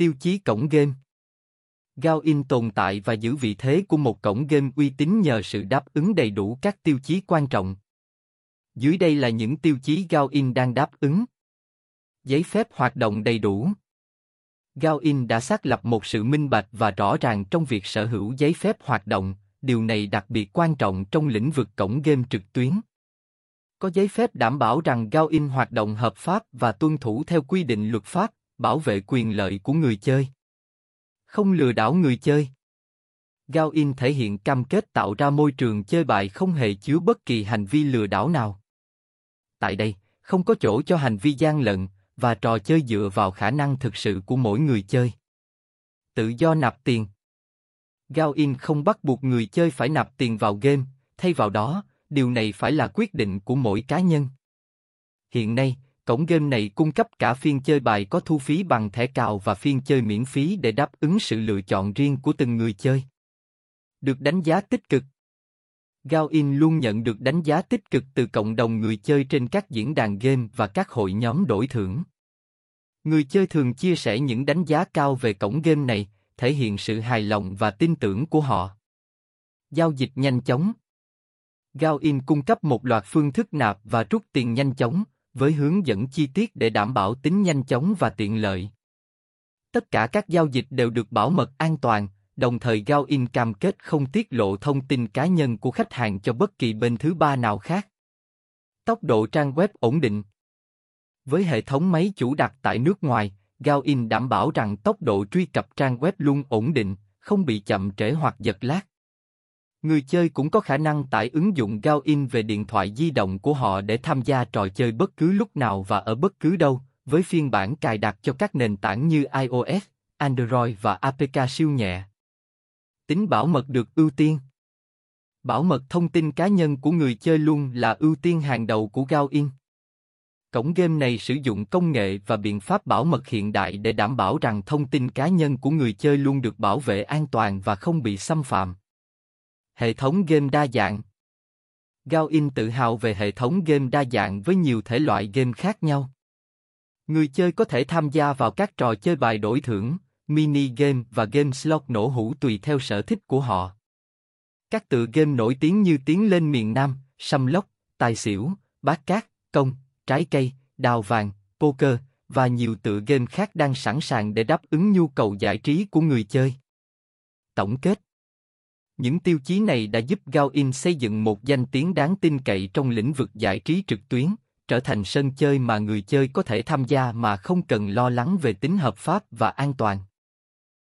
Tiêu chí cổng game gao in tồn tại và giữ vị thế của một cổng game uy tín nhờ sự đáp ứng đầy đủ các tiêu chí quan trọng. Dưới đây là những tiêu chí gao in đang đáp ứng. Giấy phép hoạt động đầy đủ. gao in đã xác lập một sự minh bạch và rõ ràng trong việc sở hữu giấy phép hoạt động, điều này đặc biệt quan trọng trong lĩnh vực cổng game trực tuyến. Có giấy phép đảm bảo rằng gao in hoạt động hợp pháp và tuân thủ theo quy định luật pháp, bảo vệ quyền lợi của người chơi. Không lừa đảo người chơi. Gao In thể hiện cam kết tạo ra môi trường chơi bài không hề chứa bất kỳ hành vi lừa đảo nào. Tại đây, không có chỗ cho hành vi gian lận, và trò chơi dựa vào khả năng thực sự của mỗi người chơi. Tự do nạp tiền Gao In không bắt buộc người chơi phải nạp tiền vào game, thay vào đó, điều này phải là quyết định của mỗi cá nhân. Hiện nay, cổng game này cung cấp cả phiên chơi bài có thu phí bằng thẻ cào và phiên chơi miễn phí để đáp ứng sự lựa chọn riêng của từng người chơi. Được đánh giá tích cực Gaoin luôn nhận được đánh giá tích cực từ cộng đồng người chơi trên các diễn đàn game và các hội nhóm đổi thưởng. Người chơi thường chia sẻ những đánh giá cao về cổng game này, thể hiện sự hài lòng và tin tưởng của họ. Giao dịch nhanh chóng Gaoin cung cấp một loạt phương thức nạp và rút tiền nhanh chóng, với hướng dẫn chi tiết để đảm bảo tính nhanh chóng và tiện lợi. Tất cả các giao dịch đều được bảo mật an toàn, đồng thời Gaoin cam kết không tiết lộ thông tin cá nhân của khách hàng cho bất kỳ bên thứ ba nào khác. Tốc độ trang web ổn định Với hệ thống máy chủ đặt tại nước ngoài, Gaoin đảm bảo rằng tốc độ truy cập trang web luôn ổn định, không bị chậm trễ hoặc giật lag. Người chơi cũng có khả năng tải ứng dụng Gaoin về điện thoại di động của họ để tham gia trò chơi bất cứ lúc nào và ở bất cứ đâu, với phiên bản cài đặt cho các nền tảng như iOS, Android và APK siêu nhẹ. Tính bảo mật được ưu tiên. Bảo mật thông tin cá nhân của người chơi luôn là ưu tiên hàng đầu của Gaoin. Cổng game này sử dụng công nghệ và biện pháp bảo mật hiện đại để đảm bảo rằng thông tin cá nhân của người chơi luôn được bảo vệ an toàn và không bị xâm phạm. Hệ thống game đa dạng Gaoin tự hào về hệ thống game đa dạng với nhiều thể loại game khác nhau. Người chơi có thể tham gia vào các trò chơi bài đổi thưởng, mini game và game slot nổ hũ tùy theo sở thích của họ. Các tựa game nổi tiếng như Tiến lên miền Nam, Sâm lốc, Tài xỉu, Bát cát, Công, Trái cây, Đào vàng, Poker và nhiều tựa game khác đang sẵn sàng để đáp ứng nhu cầu giải trí của người chơi. Tổng kết những tiêu chí này đã giúp Gaoin xây dựng một danh tiếng đáng tin cậy trong lĩnh vực giải trí trực tuyến, trở thành sân chơi mà người chơi có thể tham gia mà không cần lo lắng về tính hợp pháp và an toàn.